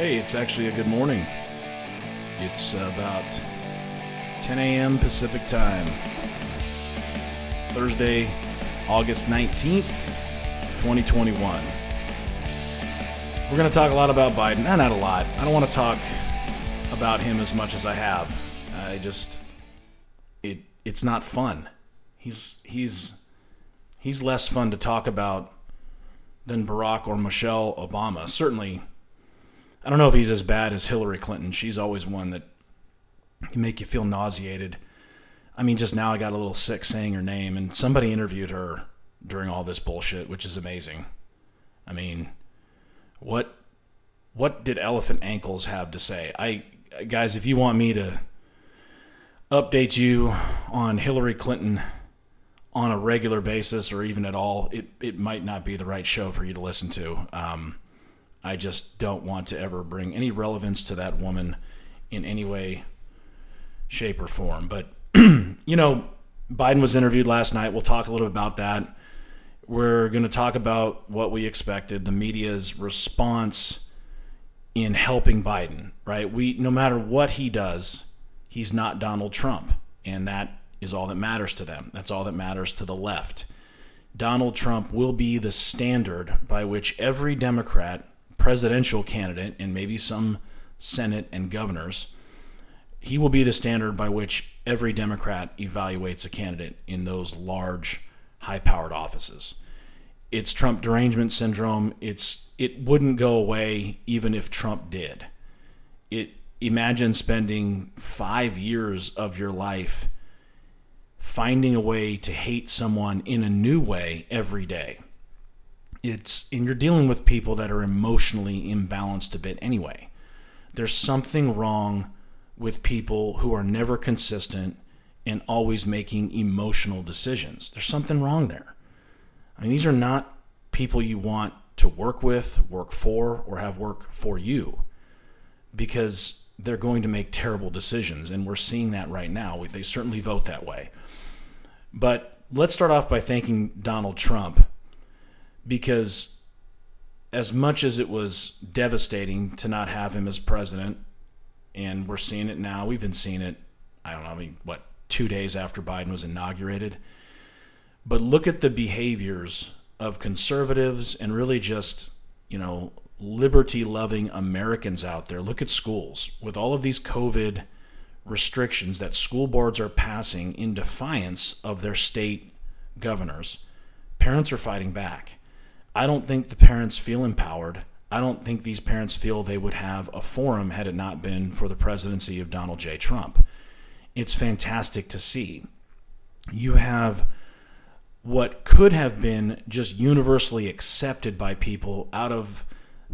Hey, it's actually a good morning. It's about 10 a.m. Pacific time. Thursday, August 19th, 2021. We're going to talk a lot about Biden. Nah, not a lot. I don't want to talk about him as much as I have. I just it it's not fun. He's he's he's less fun to talk about than Barack or Michelle Obama. Certainly I don't know if he's as bad as Hillary Clinton. She's always one that can make you feel nauseated. I mean, just now I got a little sick saying her name, and somebody interviewed her during all this bullshit, which is amazing. I mean, what what did Elephant Ankles have to say? I guys, if you want me to update you on Hillary Clinton on a regular basis or even at all, it, it might not be the right show for you to listen to. Um, I just don't want to ever bring any relevance to that woman in any way, shape, or form. But, you know, Biden was interviewed last night. We'll talk a little about that. We're going to talk about what we expected, the media's response in helping Biden, right? We no matter what he does, he's not Donald Trump, and that is all that matters to them. That's all that matters to the left. Donald Trump will be the standard by which every Democrat presidential candidate and maybe some Senate and governors, he will be the standard by which every Democrat evaluates a candidate in those large, high powered offices. It's Trump derangement syndrome. It's it wouldn't go away even if Trump did. It imagine spending 5 years of your life finding a way to hate someone in a new way every day it's and you're dealing with people that are emotionally imbalanced a bit anyway. There's something wrong with people who are never consistent and always making emotional decisions. There's something wrong there. I mean, these are not people you want to work with, work for, or have work for you because they're going to make terrible decisions. And we're seeing that right now. They certainly vote that way. But let's start off by thanking Donald Trump because as much as it was devastating to not have him as president, and we're seeing it now, we've been seeing it, I don't know, I mean, what, two days after Biden was inaugurated. But look at the behaviors of conservatives and really just, you know, liberty loving Americans out there. Look at schools with all of these COVID restrictions that school boards are passing in defiance of their state governors. Parents are fighting back. I don't think the parents feel empowered. I don't think these parents feel they would have a forum had it not been for the presidency of Donald J. Trump. It's fantastic to see. You have what could have been just universally accepted by people out of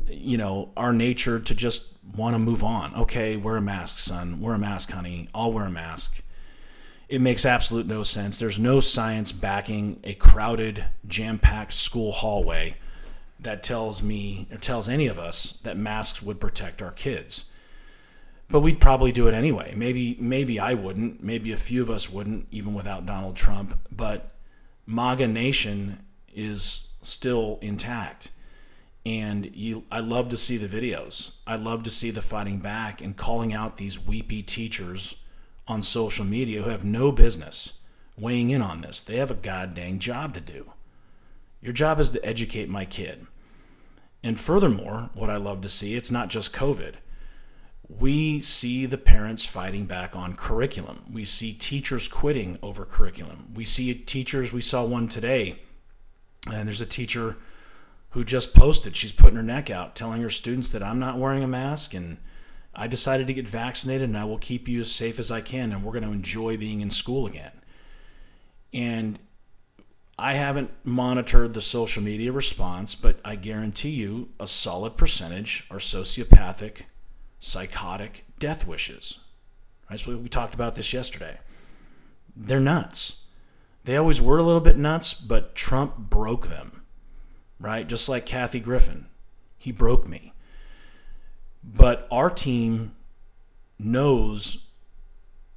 you know our nature to just want to move on okay wear a mask son wear a mask honey i'll wear a mask it makes absolute no sense. There's no science backing a crowded, jam packed school hallway that tells me or tells any of us that masks would protect our kids. But we'd probably do it anyway. Maybe maybe I wouldn't. Maybe a few of us wouldn't, even without Donald Trump. But MAGA Nation is still intact. And you, I love to see the videos. I love to see the fighting back and calling out these weepy teachers on social media who have no business weighing in on this. They have a goddamn job to do. Your job is to educate my kid. And furthermore, what I love to see, it's not just COVID. We see the parents fighting back on curriculum. We see teachers quitting over curriculum. We see teachers, we saw one today, and there's a teacher who just posted, she's putting her neck out, telling her students that I'm not wearing a mask and I decided to get vaccinated and I will keep you as safe as I can and we're going to enjoy being in school again. And I haven't monitored the social media response, but I guarantee you a solid percentage are sociopathic, psychotic death wishes. Right? So we talked about this yesterday. They're nuts. They always were a little bit nuts, but Trump broke them. Right? Just like Kathy Griffin. He broke me. But our team knows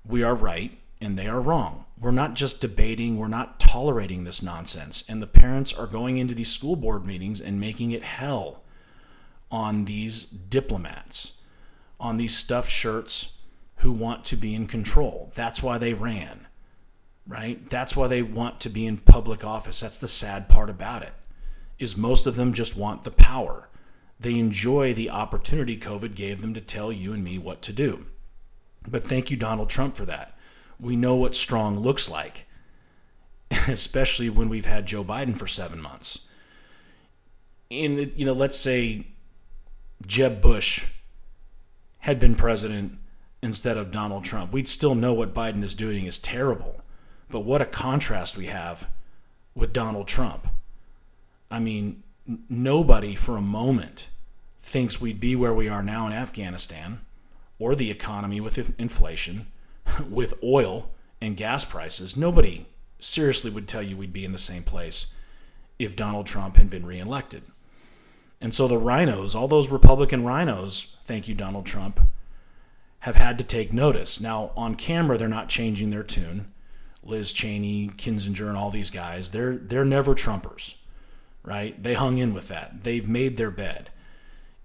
we are right and they are wrong. We're not just debating, we're not tolerating this nonsense. And the parents are going into these school board meetings and making it hell on these diplomats, on these stuffed shirts who want to be in control. That's why they ran, right? That's why they want to be in public office. That's the sad part about it. Is most of them just want the power. They enjoy the opportunity COVID gave them to tell you and me what to do. But thank you Donald Trump for that. We know what strong looks like, especially when we've had Joe Biden for 7 months. And you know, let's say Jeb Bush had been president instead of Donald Trump, we'd still know what Biden is doing is terrible. But what a contrast we have with Donald Trump. I mean, nobody for a moment thinks we'd be where we are now in Afghanistan or the economy with inflation, with oil and gas prices. Nobody seriously would tell you we'd be in the same place if Donald Trump had been reelected. And so the RINOs, all those Republican RINOs, thank you, Donald Trump, have had to take notice. Now, on camera, they're not changing their tune. Liz Cheney, Kinzinger, and all these guys, they're, they're never Trumpers, right? They hung in with that. They've made their bed.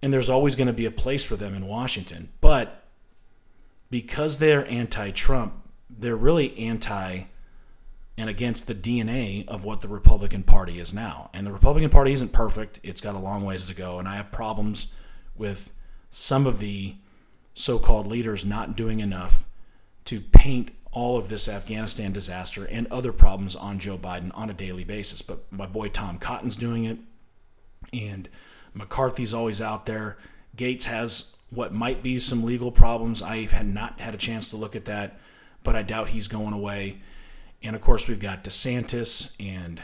And there's always going to be a place for them in Washington. But because they're anti Trump, they're really anti and against the DNA of what the Republican Party is now. And the Republican Party isn't perfect, it's got a long ways to go. And I have problems with some of the so called leaders not doing enough to paint all of this Afghanistan disaster and other problems on Joe Biden on a daily basis. But my boy Tom Cotton's doing it, and McCarthy's always out there. Gaetz has what might be some legal problems. I have not had a chance to look at that, but I doubt he's going away. And of course, we've got DeSantis and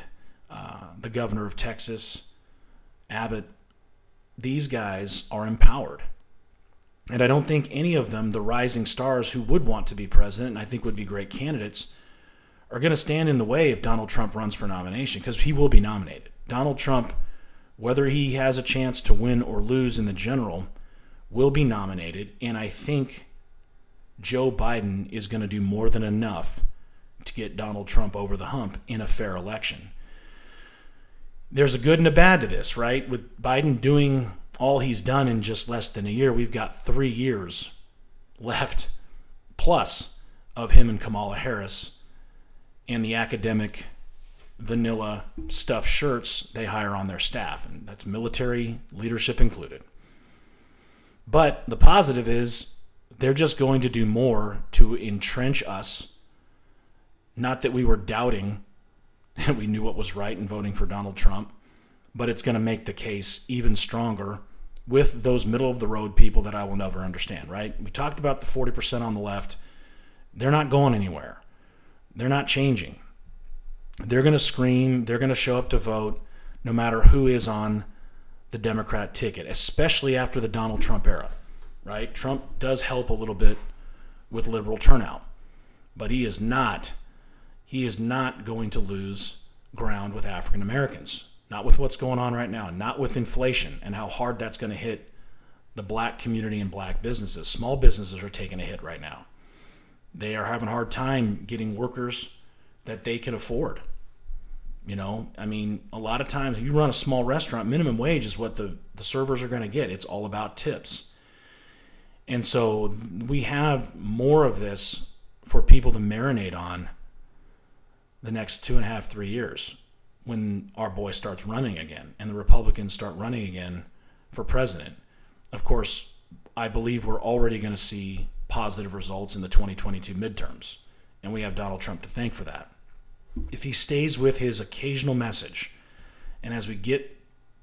uh, the governor of Texas, Abbott. These guys are empowered. And I don't think any of them, the rising stars who would want to be president and I think would be great candidates, are going to stand in the way if Donald Trump runs for nomination because he will be nominated. Donald Trump, whether he has a chance to win or lose in the general, will be nominated. And I think Joe Biden is going to do more than enough to get Donald Trump over the hump in a fair election. There's a good and a bad to this, right? With Biden doing all he's done in just less than a year, we've got three years left plus of him and Kamala Harris and the academic vanilla stuff shirts they hire on their staff, and that's military leadership included. But the positive is they're just going to do more to entrench us. Not that we were doubting that we knew what was right in voting for Donald Trump, but it's going to make the case even stronger with those middle of the road people that I will never understand, right? We talked about the 40% on the left. They're not going anywhere. They're not changing. They're going to scream, they're going to show up to vote no matter who is on the Democrat ticket, especially after the Donald Trump era, right? Trump does help a little bit with liberal turnout, but he is not he is not going to lose ground with African Americans not with what's going on right now, not with inflation and how hard that's going to hit the black community and black businesses. Small businesses are taking a hit right now. They are having a hard time getting workers that they can afford. You know, I mean, a lot of times you run a small restaurant, minimum wage is what the, the servers are going to get. It's all about tips. And so we have more of this for people to marinate on the next two and a half, three years when our boy starts running again and the Republicans start running again for president. Of course, I believe we're already going to see positive results in the 2022 midterms, and we have Donald Trump to thank for that. If he stays with his occasional message, and as we get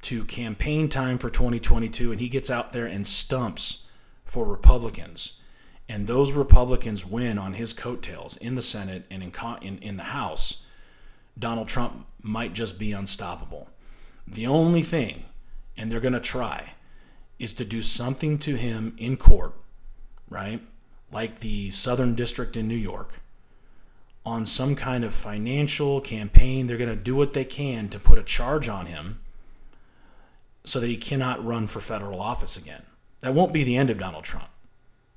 to campaign time for 2022 and he gets out there and stumps for Republicans, and those Republicans win on his coattails in the Senate and in, in, in the House, Donald Trump might just be unstoppable. The only thing, and they're going to try, is to do something to him in court, right? Like the Southern District in New York, on some kind of financial campaign. They're going to do what they can to put a charge on him so that he cannot run for federal office again. That won't be the end of Donald Trump.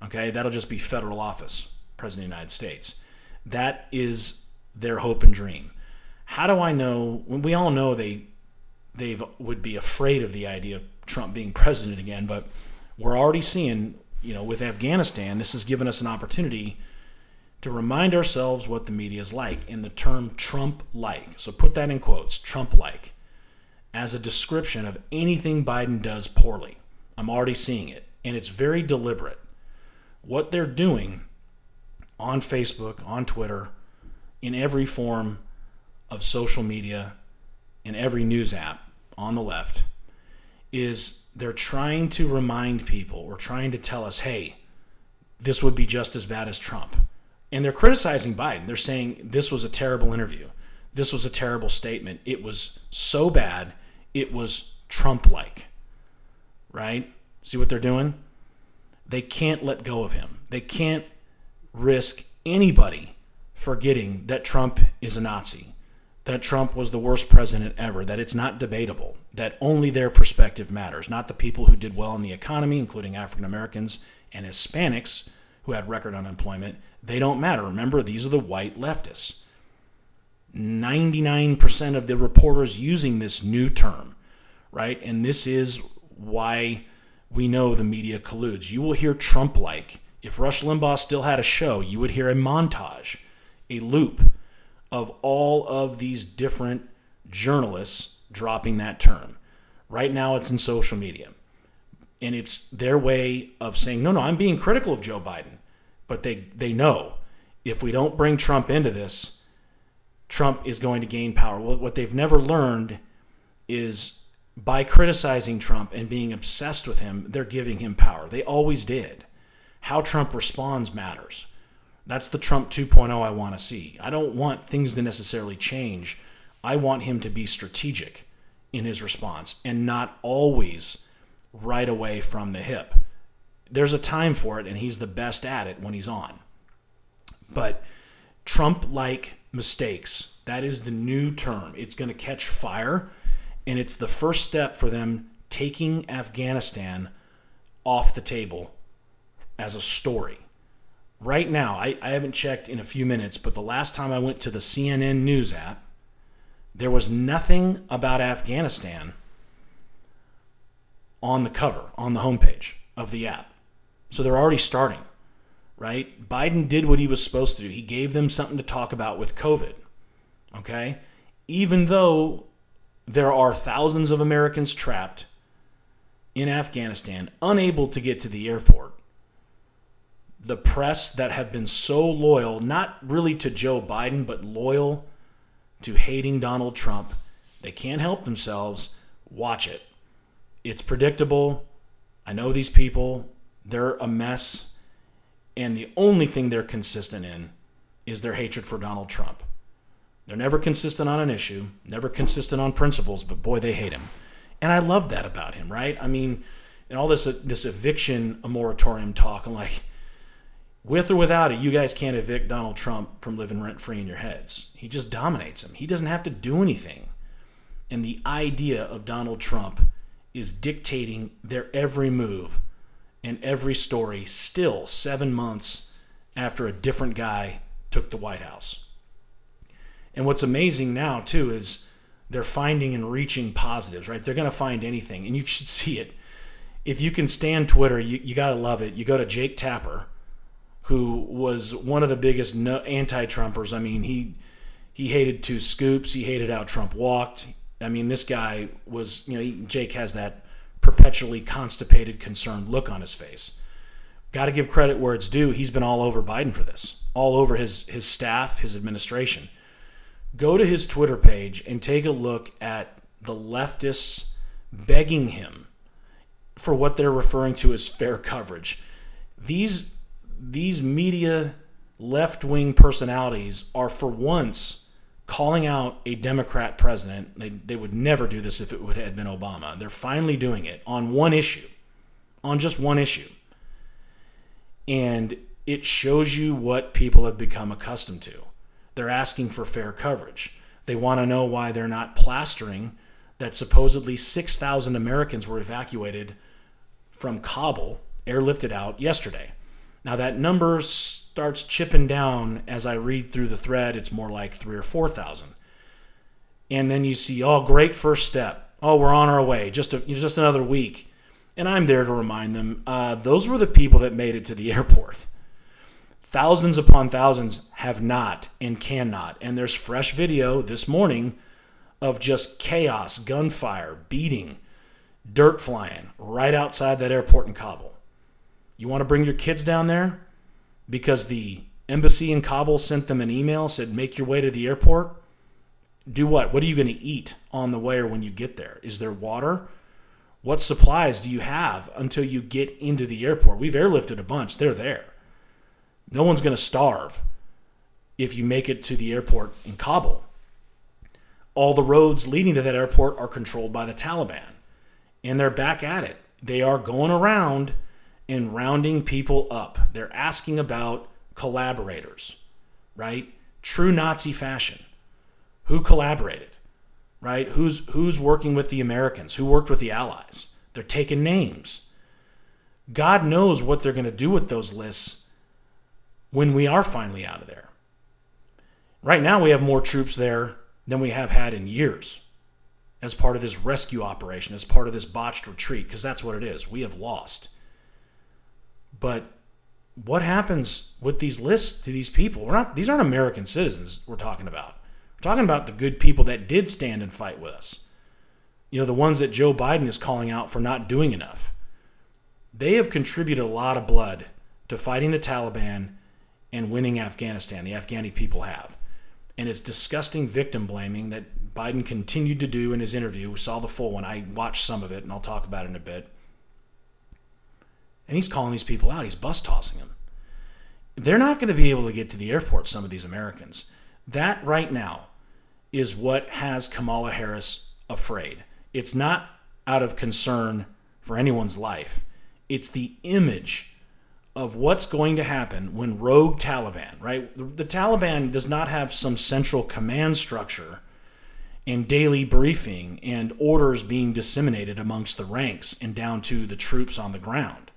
Okay? That'll just be federal office, President of the United States. That is their hope and dream how do I know? We all know they they would be afraid of the idea of Trump being president again, but we're already seeing, you know, with Afghanistan, this has given us an opportunity to remind ourselves what the media is like in the term Trump like. So put that in quotes, Trump like, as a description of anything Biden does poorly. I'm already seeing it, and it's very deliberate. What they're doing on Facebook, on Twitter, in every form of social media, in every news app on the left, is they're trying to remind people or trying to tell us, hey, this would be just as bad as Trump. And they're criticizing Biden. They're saying this was a terrible interview. This was a terrible statement. It was so bad, it was Trump like. Right? See what they're doing? They can't let go of him. They can't risk anybody forgetting that Trump is a Nazi, that Trump was the worst president ever, that it's not debatable, that only their perspective matters, not the people who did well in the economy, including African Americans and Hispanics who had record unemployment. They don't matter. Remember, these are the white leftists. 99% of the reporters using this new term, right? And this is why we know the media colludes. You will hear Trump like. If Rush Limbaugh still had a show, you would hear a montage, a loop of all of these different journalists dropping that term. Right now, it's in social media. And it's their way of saying, no, no, I'm being critical of Joe Biden. But they, they know if we don't bring Trump into this, Trump is going to gain power. What they've never learned is by criticizing Trump and being obsessed with him, they're giving him power. They always did. How Trump responds matters. That's the Trump 2.0 I want to see. I don't want things to necessarily change. I want him to be strategic in his response and not always right away from the hip. There's a time for it, and he's the best at it when he's on. But Trump like mistakes, that is the new term. It's going to catch fire and it's the first step for them taking Afghanistan off the table as a story. Right now, I, I haven't checked in a few minutes, but the last time I went to the CNN News app, there was nothing about Afghanistan on the cover, on the homepage of the app. So they're already starting, right? Biden did what he was supposed to do. He gave them something to talk about with COVID, okay? Even though there are thousands of Americans trapped in Afghanistan, unable to get to the airport. The press that have been so loyal, not really to Joe Biden, but loyal to hating Donald Trump, they can't help themselves. Watch it. It's predictable. I know these people, they're a mess. And the only thing they're consistent in is their hatred for Donald Trump. They're never consistent on an issue, never consistent on principles, but boy, they hate him. And I love that about him, right? I mean, and all this this eviction moratorium talk, I'm like, with or without it, you guys can't evict Donald Trump from living rent free in your heads. He just dominates him. He doesn't have to do anything. And the idea of Donald Trump is dictating their every move and every story still seven months after a different guy took the White House. And what's amazing now, too, is they're finding and reaching positives, right? They're going to find anything. And you should see it. If you can stand Twitter, you, you got to love it. You go to Jake Tapper, who was one of the biggest no, anti-Trumpers. I mean, he he hated two scoops. He hated how Trump walked. I mean, this guy was, you know, he, Jake has that perpetually constipated, concerned look on his face. Got to give credit where it's due. He's been all over Biden for this, all over his his staff, his administration go to his Twitter page and take a look at the leftists begging him for what they're referring to as fair coverage. These these media left-wing personalities are for once calling out a Democrat president. They, they would never do this if it would have been Obama. They're finally doing it on one issue, on just one issue. And it shows you what people have become accustomed to. They're asking for fair coverage. They want to know why they're not plastering that supposedly 6,000 Americans were evacuated from Kabul, airlifted out yesterday. Now, that number starts chipping down as I read through the thread. It's more like three or 4,000. And then you see, oh, great first step. Oh, we're on our way. Just a, just another week. And I'm there to remind them uh, those were the people that made it to the airport. Thousands upon thousands have not and cannot. And there's fresh video this morning of just chaos, gunfire, beating, dirt flying right outside that airport in Kabul. You want to bring your kids down there because the embassy in Kabul sent them an email said make your way to the airport? Do what? What are you going to eat on the way or when you get there? Is there water? What supplies do you have until you get into the airport? We've airlifted a bunch. They're there. No one's going to starve if you make it to the airport in Kabul. All the roads leading to that airport are controlled by the Taliban, and they're back at it. They are going around and rounding people up. They're asking about collaborators, right? True Nazi fashion. Who collaborated, right? Who's who's working with the Americans? Who worked with the Allies? They're taking names. God knows what they're going to do with those lists when we are finally out of there. Right now, we have more troops there than we have had in years as part of this rescue operation, as part of this botched retreat, because that's what it is. We have lost. But what happens with these lists to these people? We're not; these aren't American citizens we're talking about. We're talking about the good people that did stand and fight with us. You know, the ones that Joe Biden is calling out for not doing enough. They have contributed a lot of blood to fighting the Taliban and winning Afghanistan. The Afghani people have. And it's disgusting victim blaming that Biden continued to do in his interview. We saw the full one. I watched some of it, and I'll talk about it in a bit. And he's calling these people out. He's bus tossing them. They're not going to be able to get to the airport, some of these Americans. That right now is what has Kamala Harris afraid. It's not out of concern for anyone's life, it's the image of what's going to happen when rogue Taliban, right? The, the, Taliban does not have some central command structure and daily briefing and orders being disseminated amongst the ranks and down to the troops on the ground,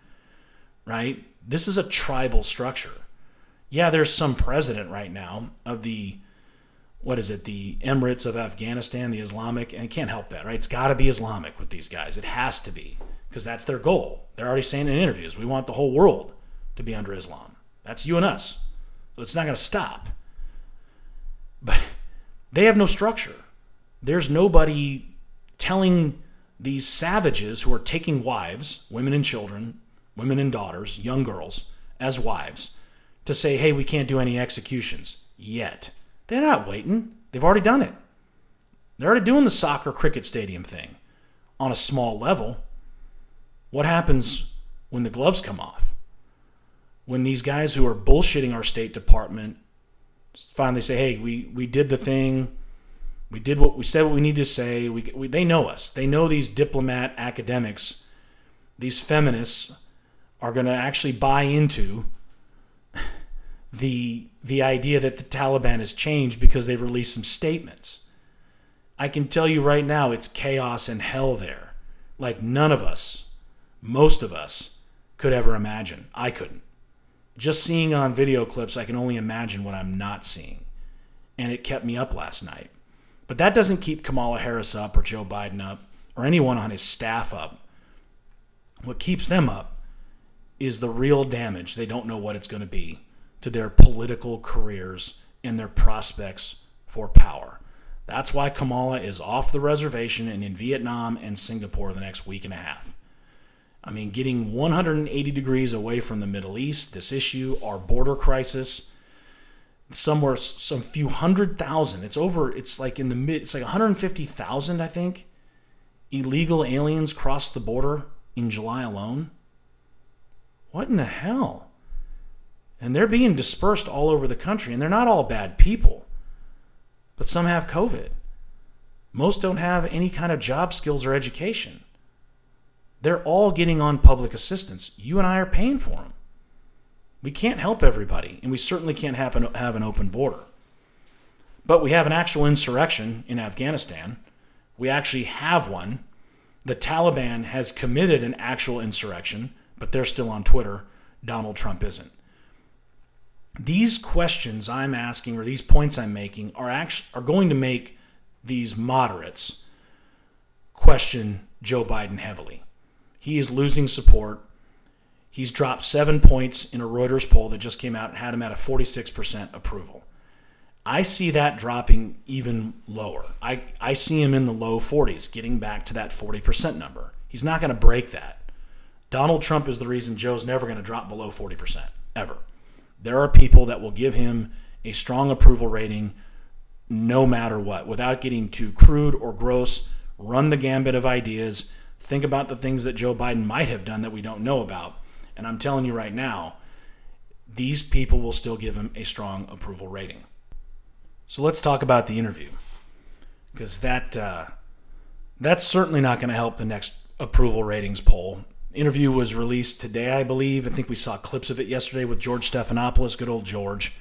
right? This is a tribal structure. Yeah, there's some president right now of the what is it, the Emirates of Afghanistan, the Islamic, and it can't help that, right? It's got to be Islamic with these guys. It has to be because that's their goal. They're already saying in interviews, we want the whole world to be under Islam. That's you and us. So it's not going to stop. But they have no structure. There's nobody telling these savages who are taking wives, women and children, women and daughters, young girls, as wives, to say, hey, we can't do any executions yet. They're not waiting. They've already done it. They're already doing the soccer cricket stadium thing on a small level. What happens when the gloves come off? when these guys who are bullshitting our State Department finally say, "Hey, we we did the thing, we did what we said what we need to say." We, we they know us. They know these diplomat academics, these feminists are going to actually buy into the the idea that the Taliban has changed because they've released some statements. I can tell you right now, it's chaos and hell there, like none of us, most of us, could ever imagine. I couldn't just seeing on video clips, I can only imagine what I'm not seeing. And it kept me up last night. But that doesn't keep Kamala Harris up or Joe Biden up or anyone on his staff up. What keeps them up is the real damage. They don't know what it's going to be to their political careers and their prospects for power. That's why Kamala is off the reservation and in Vietnam and Singapore the next week and a half. I mean, getting 180 degrees away from the Middle East, this issue, our border crisis, somewhere, some few hundred thousand. It's over, it's like in the mid, it's like 150,000, I think, illegal aliens crossed the border in July alone. What in the hell? And they're being dispersed all over the country, and they're not all bad people, but some have COVID. Most don't have any kind of job skills or education. They're all getting on public assistance. You and I are paying for them. We can't help everybody, and we certainly can't have an, have an open border. But we have an actual insurrection in Afghanistan. We actually have one. The Taliban has committed an actual insurrection, but they're still on Twitter. Donald Trump isn't. These questions I'm asking or these points I'm making are actually are going to make these moderates question Joe Biden heavily. He is losing support. He's dropped seven points in a Reuters poll that just came out and had him at a 46% approval. I see that dropping even lower. I, I see him in the low 40s, getting back to that 40% number. He's not going to break that. Donald Trump is the reason Joe's never going to drop below 40%, ever. There are people that will give him a strong approval rating no matter what, without getting too crude or gross. Run the gambit of ideas. Think about the things that Joe Biden might have done that we don't know about. And I'm telling you right now, these people will still give him a strong approval rating. So let's talk about the interview, because that uh, that's certainly not going to help the next approval ratings poll. Interview was released today, I believe. I think we saw clips of it yesterday with George Stephanopoulos, good old George.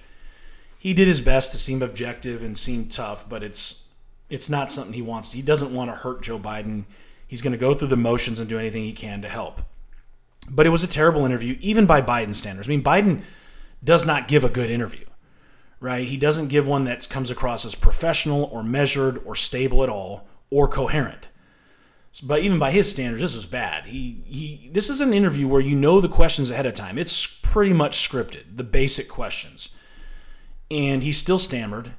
He did his best to seem objective and seem tough, but it's it's not something he wants. He doesn't want to hurt Joe Biden. He's going to go through the motions and do anything he can to help. But it was a terrible interview, even by Biden standards. I mean, Biden does not give a good interview, right? He doesn't give one that comes across as professional or measured or stable at all or coherent. But even by his standards, this was bad. He, he, this is an interview where you know the questions ahead of time. It's pretty much scripted, the basic questions. And he still stammered.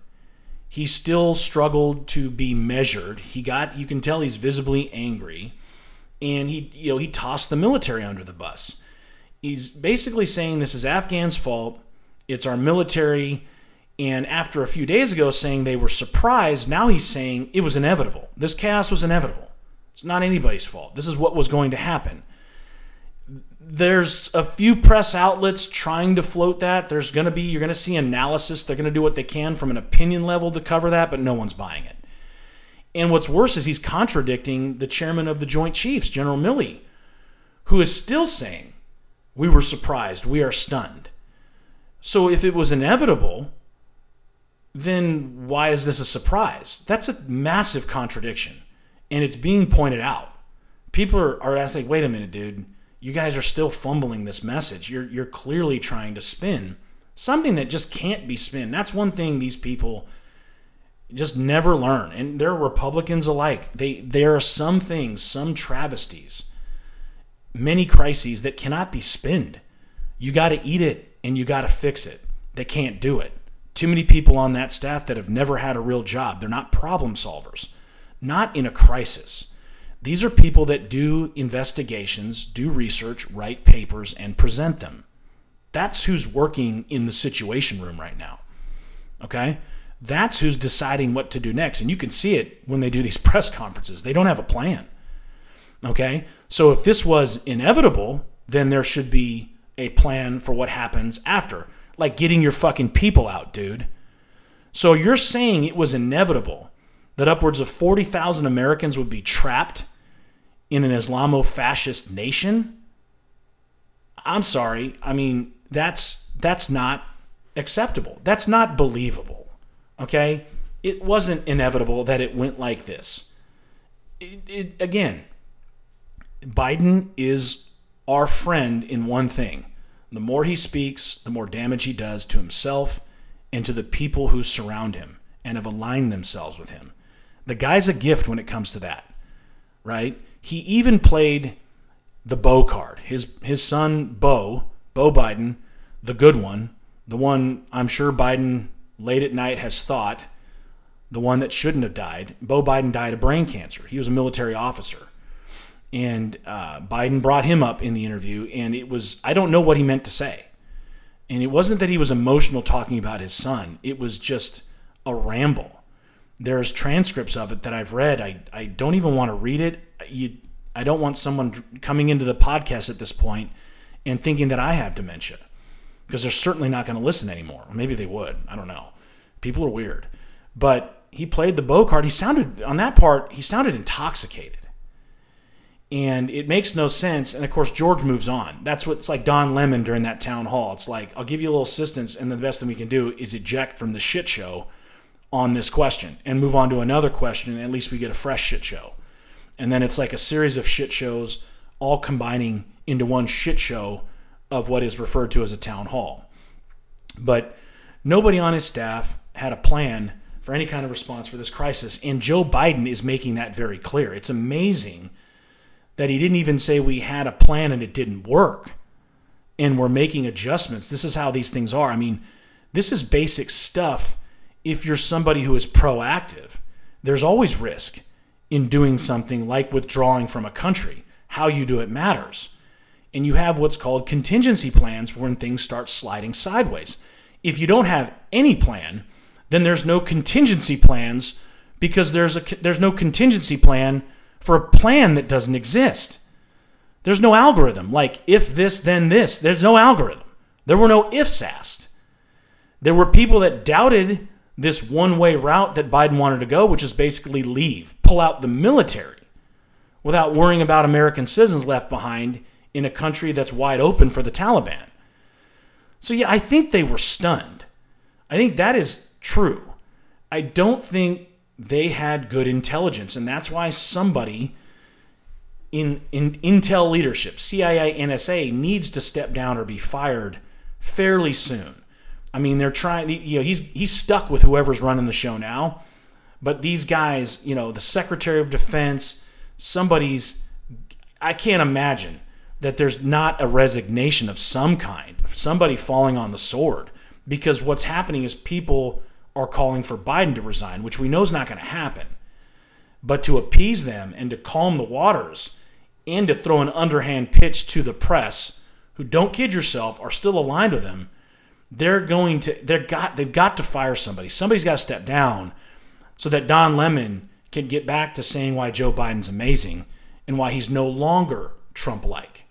He still struggled to be measured. He got, you can tell he's visibly angry. And he, you know, he tossed the military under the bus. He's basically saying this is Afghans' fault. It's our military. And after a few days ago saying they were surprised, now he's saying it was inevitable. This chaos was inevitable. It's not anybody's fault. This is what was going to happen. There's a few press outlets trying to float that. There's going to be, you're going to see analysis. They're going to do what they can from an opinion level to cover that, but no one's buying it. And what's worse is he's contradicting the chairman of the Joint Chiefs, General Milley, who is still saying, We were surprised, we are stunned. So if it was inevitable, then why is this a surprise? That's a massive contradiction and it's being pointed out. People are, asking, wait a minute, dude, you guys are still fumbling this message. You're, you're clearly trying to spin something that just can't be spin. That's one thing these people just never learn. And they're Republicans alike. They, there are some things, some travesties, many crises that cannot be spinned. You got to eat it and you got to fix it. They can't do it. Too many people on that staff that have never had a real job. They're not problem solvers not in a crisis. These are people that do investigations, do research, write papers, and present them. That's who's working in the situation room right now. Okay? That's who's deciding what to do next. And you can see it when they do these press conferences. They don't have a plan. Okay? So if this was inevitable, then there should be a plan for what happens after. Like getting your fucking people out, dude. So you're saying it was inevitable that upwards of 40,000 Americans would be trapped in an Islamo fascist nation? I'm sorry. I mean, that's that's not acceptable. That's not believable. Okay? It wasn't inevitable that it went like this. It, it, again, Biden is our friend in one thing. The more he speaks, the more damage he does to himself and to the people who surround him and have aligned themselves with him. The guy's a gift when it comes to that, right? He even played the Beau card. His his son Beau, Beau Biden, the good one, the one I'm sure Biden late at night has thought, the one that shouldn't have died. Beau Biden died of brain cancer. He was a military officer. And uh, Biden brought him up in the interview, and it was, I don't know what he meant to say. And it wasn't that he was emotional talking about his son, it was just a ramble there's transcripts of it that I've read. I, I don't even want to read it. You, I don't want someone coming into the podcast at this point and thinking that I have dementia because they're certainly not going to listen anymore. Maybe they would. I don't know. People are weird. But he played the Beau card. He sounded, on that part, he sounded intoxicated. And it makes no sense. And of course, George moves on. That's what's like Don Lemon during that town hall. It's like, I'll give you a little assistance, and the best thing we can do is eject from the shit show on this question and move on to another question. At least we get a fresh shit show. And then it's like a series of shit shows all combining into one shit show of what is referred to as a town hall. But nobody on his staff had a plan for any kind of response for this crisis. And Joe Biden is making that very clear. It's amazing that he didn't even say we had a plan and it didn't work and we're making adjustments. This is how these things are. I mean, this is basic stuff if you're somebody who is proactive. There's always risk in doing something like withdrawing from a country. How you do it matters. And you have what's called contingency plans when things start sliding sideways. If you don't have any plan, then there's no contingency plans because there's a there's no contingency plan for a plan that doesn't exist. There's no algorithm like if this then this. There's no algorithm. There were no ifs asked. There were people that doubted this one-way route that Biden wanted to go, which is basically leave, pull out the military without worrying about American citizens left behind in a country that's wide open for the Taliban. So yeah, I think they were stunned. I think that is true. I don't think they had good intelligence, and that's why somebody in, in intel leadership, CIA, NSA, needs to step down or be fired fairly soon. I mean, they're trying. You know, he's he's stuck with whoever's running the show now, but these guys, you know, the Secretary of Defense, somebody's. I can't imagine that there's not a resignation of some kind, somebody falling on the sword, because what's happening is people are calling for Biden to resign, which we know is not going to happen. But to appease them and to calm the waters and to throw an underhand pitch to the press, who don't kid yourself, are still aligned with them, they're going to they're got they've got to fire somebody. Somebody's got to step down so that Don Lemon can get back to saying why Joe Biden's amazing and why he's no longer Trump like.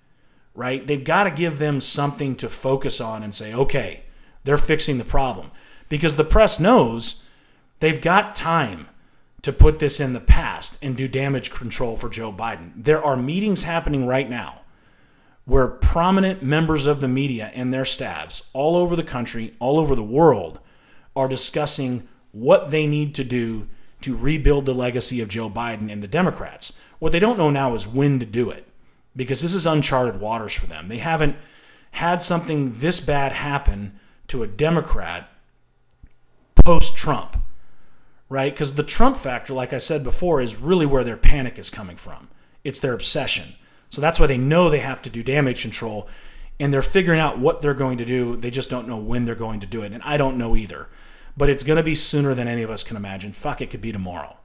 Right? They've got to give them something to focus on and say, okay, they're fixing the problem because the press knows they've got time to put this in the past and do damage control for Joe Biden. There are meetings happening right now where prominent members of the media and their staffs all over the country, all over the world, are discussing what they need to do to rebuild the legacy of Joe Biden and the Democrats. What they don't know now is when to do it because this is uncharted waters for them. They haven't had something this bad happen to a Democrat post Trump, right? Because the Trump factor, like I said before, is really where their panic is coming from. It's their obsession. So that's why they know they have to do damage control and they're figuring out what they're going to do. They just don't know when they're going to do it. And I don't know either. But it's going to be sooner than any of us can imagine. Fuck, it could be tomorrow.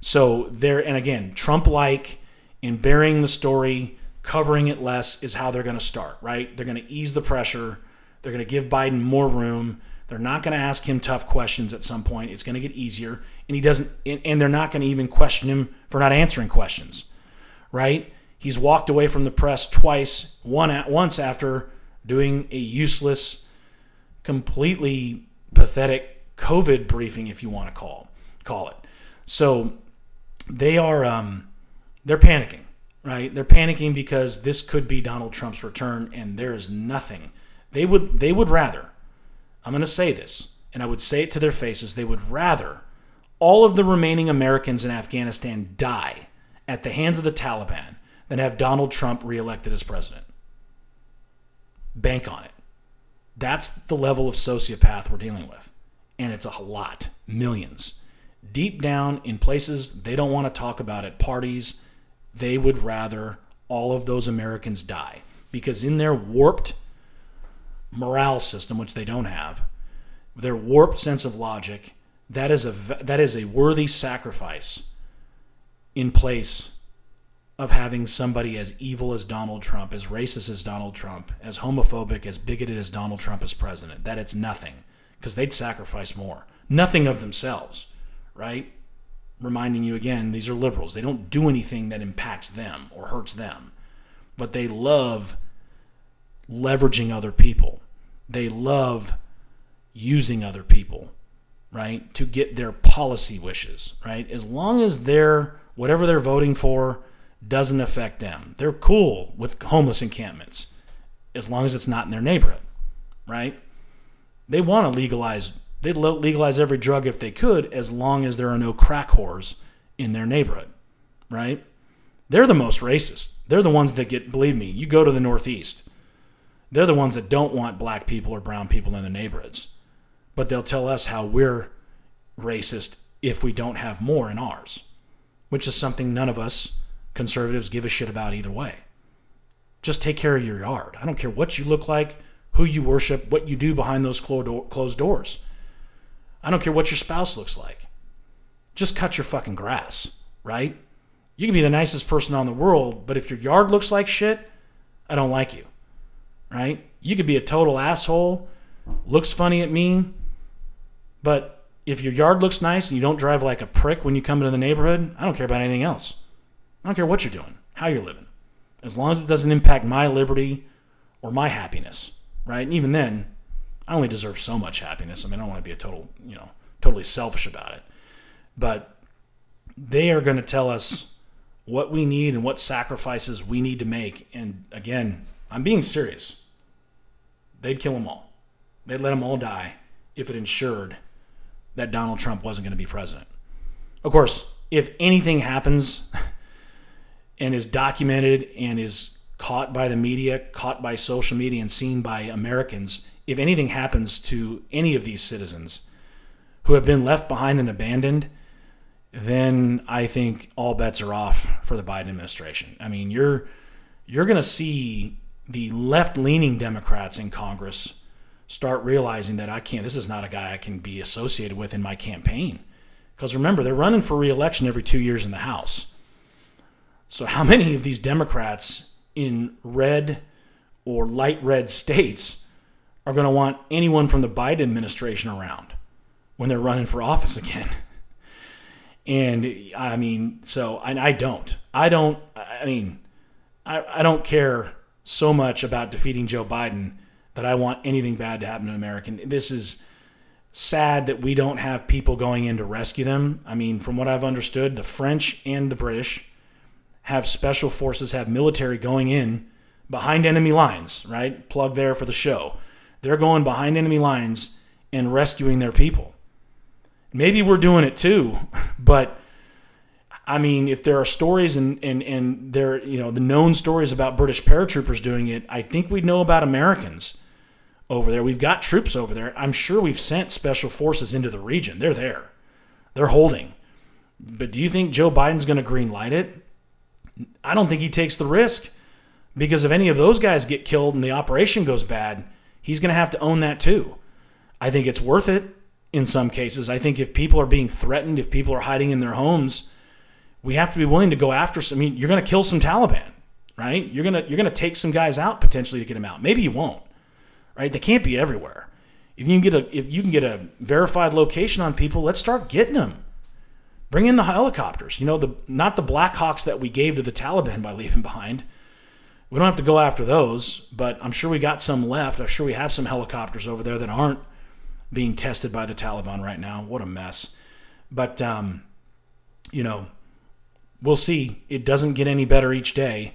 So there, and again, Trump like in burying the story, covering it less is how they're going to start, right? They're going to ease the pressure. They're going to give Biden more room. They're not going to ask him tough questions at some point. It's going to get easier, and he doesn't. And they're not going to even question him for not answering questions, right? He's walked away from the press twice. One at once after doing a useless, completely pathetic COVID briefing, if you want to call call it. So they are um, they're panicking, right? They're panicking because this could be Donald Trump's return, and there is nothing they would they would rather I'm going to say this, and I would say it to their faces. They would rather all of the remaining Americans in Afghanistan die at the hands of the Taliban than have Donald Trump reelected as president. Bank on it. That's the level of sociopath we're dealing with. And it's a lot, millions. Deep down in places they don't want to talk about at parties, they would rather all of those Americans die. Because in their warped morale system, which they don't have, their warped sense of logic, that is a that is a worthy sacrifice in place of having somebody as evil as Donald Trump, as racist as Donald Trump, as homophobic, as bigoted as Donald Trump as president. That it's nothing because they'd sacrifice more. Nothing of themselves, right? Reminding you again, these are liberals. They don't do anything that impacts them or hurts them, but they love leveraging other people. They love using other people, right, to get their policy wishes, right? As long as they're, whatever they're voting for doesn't affect them. They're cool with homeless encampments as long as it's not in their neighborhood, right? They want to legalize they'd legalize every drug if they could as long as there are no crack whores in their neighborhood, right? They're the most racist. They're the ones that get believe me, you go to the northeast they're the ones that don't want black people or brown people in their neighborhoods. But they'll tell us how we're racist if we don't have more in ours, which is something none of us conservatives give a shit about either way. Just take care of your yard. I don't care what you look like, who you worship, what you do behind those closed doors. I don't care what your spouse looks like. Just cut your fucking grass, right? You can be the nicest person on the world, but if your yard looks like shit, I don't like you, right? You could be a total asshole, looks funny at me, but if your yard looks nice and you don't drive like a prick when you come into the neighborhood, I don't care about anything else. I don't care what you're doing, how you're living, as long as it doesn't impact my liberty or my happiness, right? And even then, I only deserve so much happiness. I mean, I don't want to be a total, you know, totally selfish about it. But they are going to tell us what we need and what sacrifices we need to make. And again, I'm being serious. They'd kill them all. They'd let them all die if it ensured that Donald Trump wasn't going to be president. Of course, if anything happens and is documented and is caught by the media, caught by social media, and seen by Americans, if anything happens to any of these citizens who have been left behind and abandoned, then I think all bets are off for the Biden administration. I mean, you're you're going to see the left-leaning Democrats in Congress start realizing that I can't. This is not a guy I can be associated with in my campaign. Because remember, they're running for reelection every two years in the House. So, how many of these Democrats in red or light red states are going to want anyone from the Biden administration around when they're running for office again? And I mean, so I don't. I don't. I mean, I, I don't care so much about defeating Joe Biden that I want anything bad to happen to American. This is sad that we don't have people going in to rescue them. I mean, from what I've understood, the French and the British have special forces, have military going in behind enemy lines, right? Plug there for the show. They're going behind enemy lines and rescuing their people. Maybe we're doing it too, but I mean, if there are stories and, and, and there, you know, the known stories about British paratroopers doing it, I think we'd know about Americans over there. We've got troops over there. I'm sure we've sent special forces into the region. They're there. They're holding. But do you think Joe Biden's going to green light it? I don't think he takes the risk because if any of those guys get killed and the operation goes bad, he's going to have to own that too. I think it's worth it in some cases. I think if people are being threatened, if people are hiding in their homes, we have to be willing to go after some. I mean, you're going to kill some Taliban, right? You're going to you're going to take some guys out potentially to get them out. Maybe you won't, right? They can't be everywhere. If you can get a if you can get a verified location on people, let's start getting them. Bring in the helicopters. You know, the not the Blackhawks that we gave to the Taliban by leaving behind. We don't have to go after those, but I'm sure we got some left. I'm sure we have some helicopters over there that aren't being tested by the Taliban right now. What a mess. But um, you know, we'll see. It doesn't get any better each day.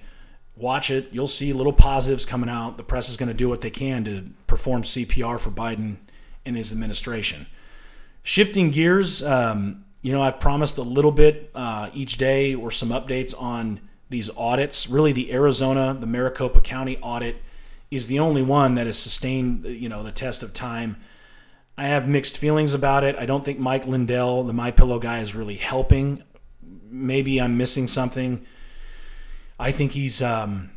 Watch it. You'll see little positives coming out. The press is going to do what they can to perform CPR for Biden and his administration. Shifting gears, um, you know, I've promised a little bit uh, each day or some updates on these audits. Really, the Arizona, the Maricopa County audit is the only one that has sustained, you know, the test of time. I have mixed feelings about it. I don't think Mike Lindell, the My Pillow guy, is really helping. Maybe I'm missing something. I think he's um,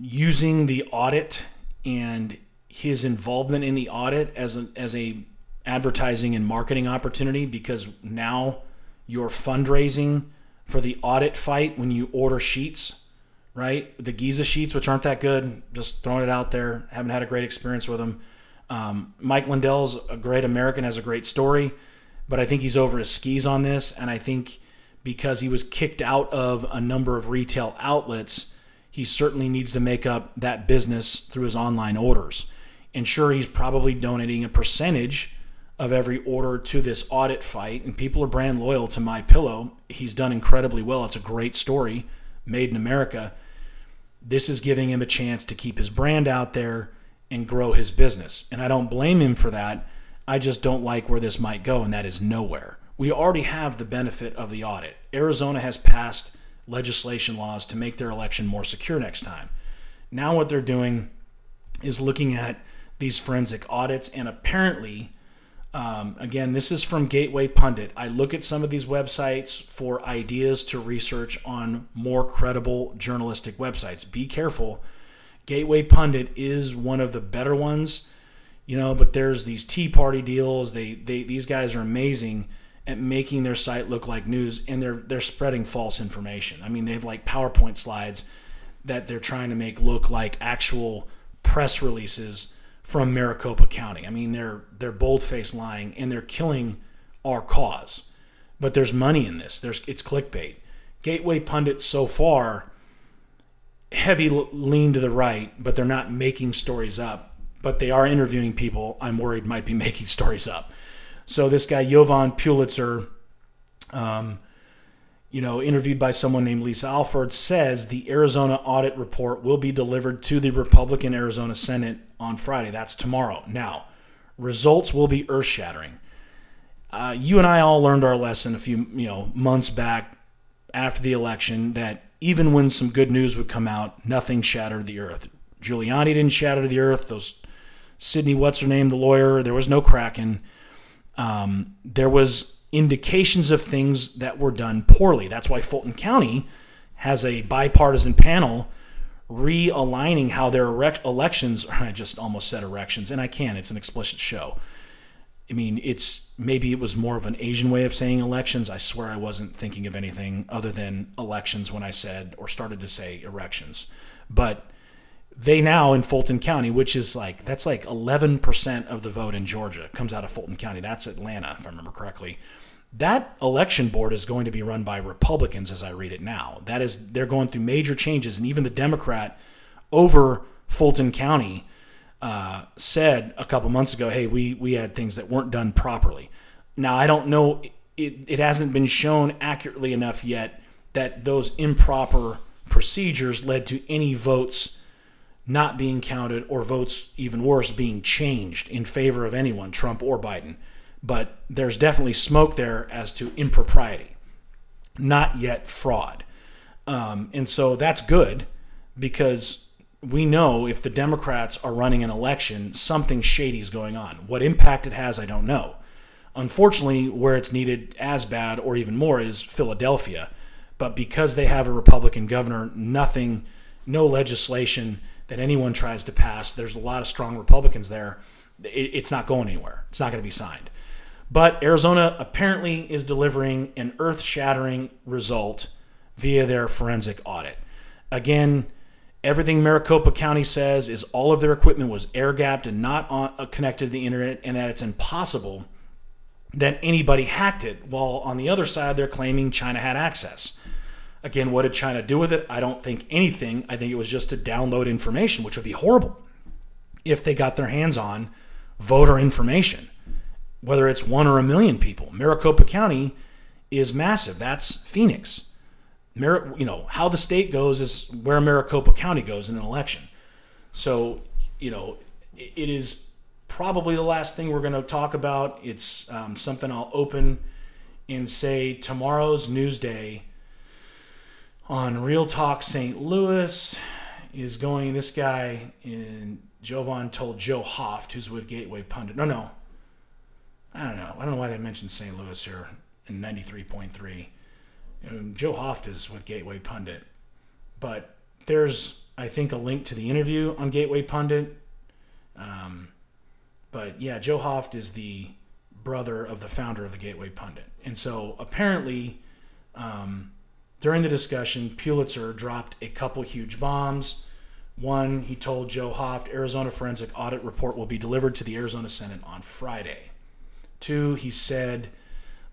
using the audit and his involvement in the audit as a, as a advertising and marketing opportunity because now you're fundraising for the audit fight when you order sheets, right? The Giza sheets, which aren't that good, just throwing it out there. Haven't had a great experience with them. Um, Mike Lindell's a great American, has a great story, but I think he's over his skis on this. And I think because he was kicked out of a number of retail outlets, he certainly needs to make up that business through his online orders. And sure, he's probably donating a percentage of every order to this audit fight, and people are brand loyal to My Pillow. He's done incredibly well. It's a great story, made in America. This is giving him a chance to keep his brand out there and grow his business. And I don't blame him for that. I just don't like where this might go, and that is nowhere. We already have the benefit of the audit. Arizona has passed legislation laws to make their election more secure next time. Now, what they're doing is looking at these forensic audits, and apparently, Um, again, this is from Gateway Pundit. I look at some of these websites for ideas to research on more credible journalistic websites. Be careful. Gateway Pundit is one of the better ones, you know, but there's these Tea Party deals. They, they these guys are amazing at making their site look like news and they're they're spreading false information. I mean, they have like PowerPoint slides that they're trying to make look like actual press releases from Maricopa County. I mean, they're they're bold-faced lying and they're killing our cause. But there's money in this. There's it's clickbait. Gateway pundits so far heavy lean to the right, but they're not making stories up. But they are interviewing people I'm worried might be making stories up. So this guy Jovan Pulitzer, um, you know, interviewed by someone named Lisa Alford, says the Arizona audit report will be delivered to the Republican Arizona Senate on Friday. That's tomorrow. Now, results will be earth shattering. Uh, you and I all learned our lesson a few you know months back after the election that even when some good news would come out, nothing shattered the earth. Giuliani didn't shatter the earth. Those Sidney, what's her name, the lawyer, there was no Kraken. Um, there was indications of things that were done poorly. That's why Fulton County has a bipartisan panel realigning how their elections. I just almost said erections, and I can. It's an explicit show. I mean, it's maybe it was more of an Asian way of saying elections. I swear I wasn't thinking of anything other than elections when I said or started to say erections. But they now in Fulton County, which is like that's like 11% of the vote in Georgia comes out of Fulton County. That's Atlanta, if I remember correctly. That election board is going to be run by Republicans as I read it now. That is they're going through major changes and even the Democrat over Fulton County uh, said a couple months ago, "Hey, we we had things that weren't done properly." Now, I don't know it, it hasn't been shown accurately enough yet that those improper procedures led to any votes not being counted or votes, even worse, being changed in favor of anyone, Trump or Biden. But there's definitely smoke there as to impropriety, not yet fraud. Um, and so that's good because we know if the Democrats are running an election, something shady is going on. What impact it has, I don't know. Unfortunately, where it's needed as bad or even more is Philadelphia. But because they have a Republican governor, nothing, no legislation that anyone tries to pass, there's a lot of strong Republicans there. It's not going anywhere. It's not going to be signed. But Arizona apparently is delivering an earth shattering result via their forensic audit. Again, everything Maricopa County says is all of their equipment was air gapped and not on, uh, connected to the internet, and that it's impossible that anybody hacked it. While on the other side, they're claiming China had access. Again, what did China do with it? I don't think anything. I think it was just to download information, which would be horrible if they got their hands on voter information, whether it's one or a million people. Maricopa County is massive. That's Phoenix. Mar- you know, how the state goes is where Maricopa County goes in an election. So, you know, it is probably the last thing we're going to talk about. It's um, something I'll open and say tomorrow's news day on Real Talk St. Louis is going. This guy in Jovan told Joe Hoft, who's with Gateway Pundit. No, no. I don't know. I don't know why they mentioned St. Louis here in 93.3. Um, Joe Hoft is with Gateway Pundit. But there's, I think, a link to the interview on Gateway Pundit. Um, but yeah, Joe Hoft is the brother of the founder of the Gateway Pundit. And so apparently, um, during the discussion, Pulitzer dropped a couple huge bombs. One, he told Joe Hoft Arizona forensic audit report will be delivered to the Arizona Senate on Friday. Two, he said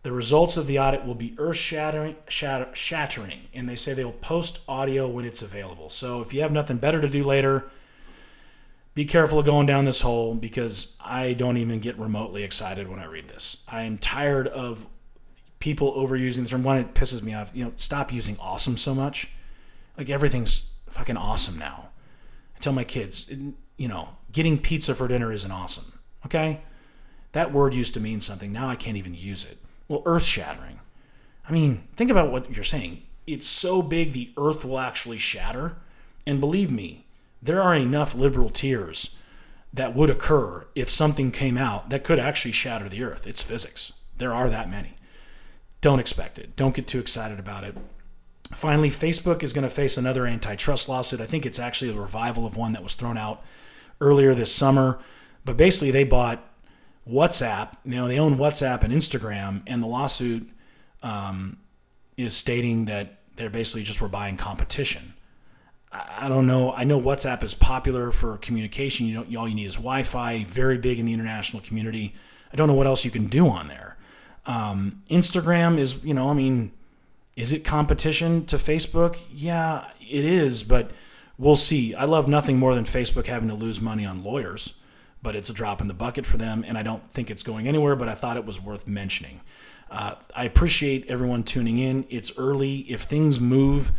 the results of the audit will be earth shattering, shattering, and they say they will post audio when it's available. So if you have nothing better to do later, be careful of going down this hole because I don't even get remotely excited when I read this. I am tired of people overusing the term. One, it pisses me off. You know, stop using awesome so much. Like everything's fucking awesome now. I tell my kids, you know, getting pizza for dinner isn't awesome. Okay? That word used to mean something. Now I can't even use it. Well, earth shattering. I mean, think about what you're saying. It's so big the earth will actually shatter. And believe me, there are enough liberal tears that would occur if something came out that could actually shatter the earth. It's physics. There are that many. Don't expect it. Don't get too excited about it. Finally, Facebook is going to face another antitrust lawsuit. I think it's actually a revival of one that was thrown out earlier this summer. But basically, they bought WhatsApp. You know, they own WhatsApp and Instagram, and the lawsuit um, is stating that they're basically just were buying competition. I don't know. I know WhatsApp is popular for communication. You know, all you need is Wi-Fi. Very big in the international community. I don't know what else you can do on there. Um, Instagram is, you know, I mean, is it competition to Facebook? Yeah, it is, but we'll see. I love nothing more than Facebook having to lose money on lawyers, but it's a drop in the bucket for them, and I don't think it's going anywhere. But I thought it was worth mentioning. Uh, I appreciate everyone tuning in. It's early. If things move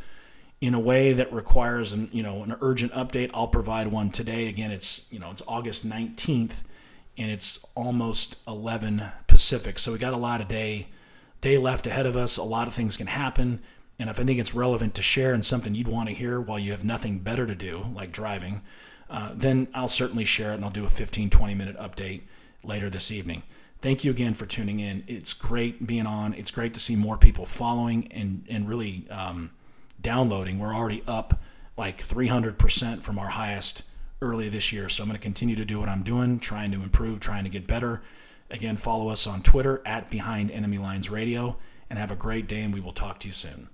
in a way that requires an you know an urgent update, I'll provide one today. Again, it's you know it's August 19th and it's almost 11 Pacific. So we got a lot of day day left ahead of us. A lot of things can happen. And if I think it's relevant to share and something you'd want to hear while you have nothing better to do, like driving, uh, then I'll certainly share it and I'll do a 15, 20 minute update later this evening. Thank you again for tuning in. It's great being on. It's great to see more people following and, and really um, downloading. We're already up like 300% from our highest early this year. So I'm going to continue to do what I'm doing, trying to improve, trying to get better. Again, follow us on Twitter at Behind Enemy Lines Radio and have a great day, and we will talk to you soon.